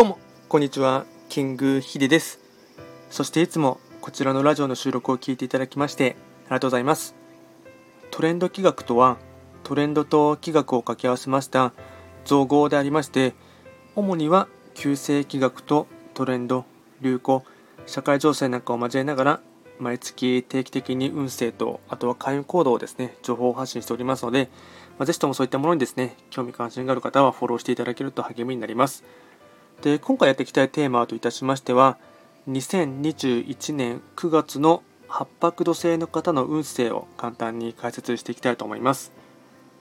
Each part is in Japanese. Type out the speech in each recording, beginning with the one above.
どうも、こんにちは。キングヒデです。そしていつもこちらのラジオの収録を聞いていただきましてありがとうございます。トレンド企画とは、トレンドと企画を掛け合わせました造語でありまして、主には旧世企画とトレンド、流行、社会情勢なんかを交えながら毎月定期的に運勢とあとは開運行動をですね情報を発信しておりますので、まあ、ぜひともそういったものにですね興味関心がある方はフォローしていただけると励みになりますで今回やっていきたいテーマといたしましては2021年9月の八白土星の方の運勢を簡単に解説していきたいと思います。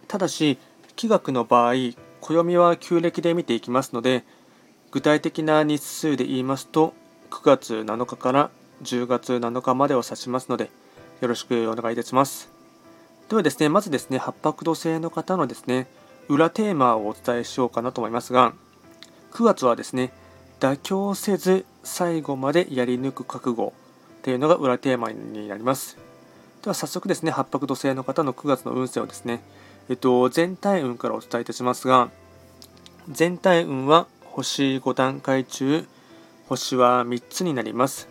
ただし気学の場合暦は旧暦で見ていきますので具体的な日数で言いますと9月7日から10月7日までを指しますのでよろしくお願いいたします。ではですねまずですね八白土星の方のですね裏テーマをお伝えしようかなと思いますが9月はですね妥協せず最後までやり抜く覚悟というのが裏テーマになります。では早速ですね八白土星の方の9月の運勢をですねえっと全体運からお伝えいたしますが全体運は星5段階中星は3つになります。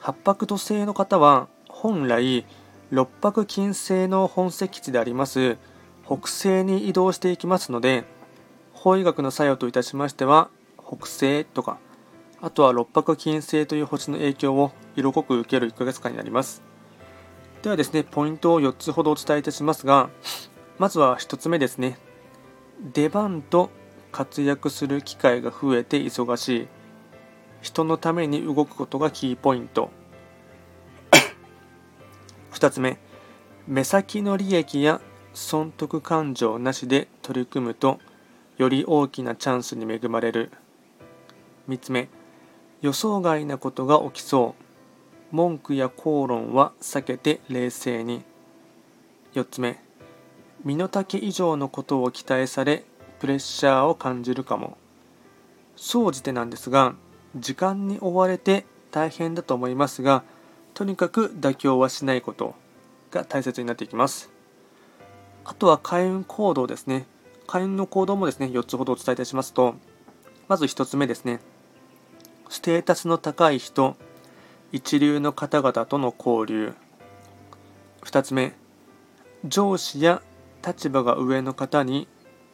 八白土星の方は本来六白金星の本石地であります北西に移動していきますので法医学の作用といたしましては北西とかあとは六白金星という星の影響を色濃く受ける1ヶ月間になります。ではですねポイントを4つほどお伝えいたしますがまずは1つ目ですね。出番と活躍する機会が増えて忙しい。人のために動くことがキーポイント。2つ目。目先の利益や損得感情なしで取り組むとより大きなチャンスに恵まれる。3つ目予想外なことが起きそう。文句や口論は避けて冷静に。4つ目身の丈以上のことを期待されプレッシャーを感じるかも。総じてなんですが時間に追われて大変だと思いますがとにかく妥協はしないことが大切になっていきます。あとは開運行動ですね。開運の行動もですね4つほどお伝えいたしますとまず1つ目ですねステータスの高い人一流の方々との交流。2つ目上司や立場が上の方に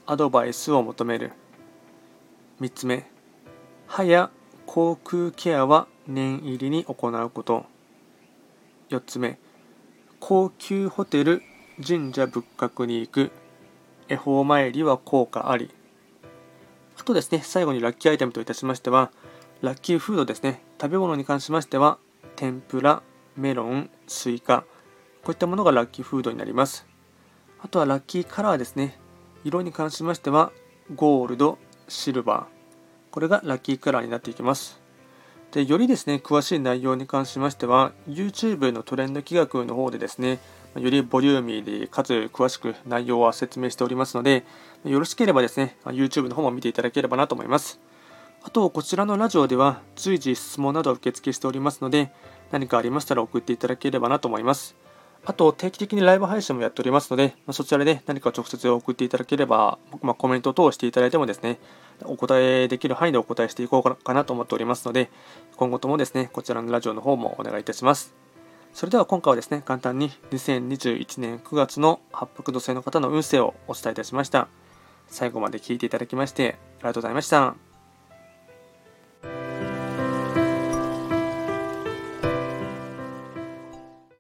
アドバイスを求める。3つ目歯や口腔ケアは念入りに行うこと。4つ目高級ホテル神社仏閣に行く。恵方参りは効果あり。あとですね最後にラッキーアイテムといたしましてはラッキーフードですね。食べ物に関しましては天ぷらメロンスイカ。こういったものがラッキーフードになります。あとはラッキーカラーですね。色に関しましてはゴールドシルバー。これがラッキーカラーになっていきます。でよりですね詳しい内容に関しましては YouTube のトレンド企画の方でですねよりボリューミーでかつ詳しく内容は説明しておりますのでよろしければですね YouTube の方も見ていただければなと思いますあとこちらのラジオでは随時質問などを受付しておりますので何かありましたら送っていただければなと思いますあと、定期的にライブ配信もやっておりますので、まそちらで何か直接送っていただければ、ま、コメント等をしていただいてもですね、お答えできる範囲でお答えしていこうかなと思っておりますので、今後ともですね、こちらのラジオの方もお願いいたします。それでは今回はですね、簡単に2021年9月の八白土星の方の運勢をお伝えいたしました。最後まで聞いていただきまして、ありがとうございました。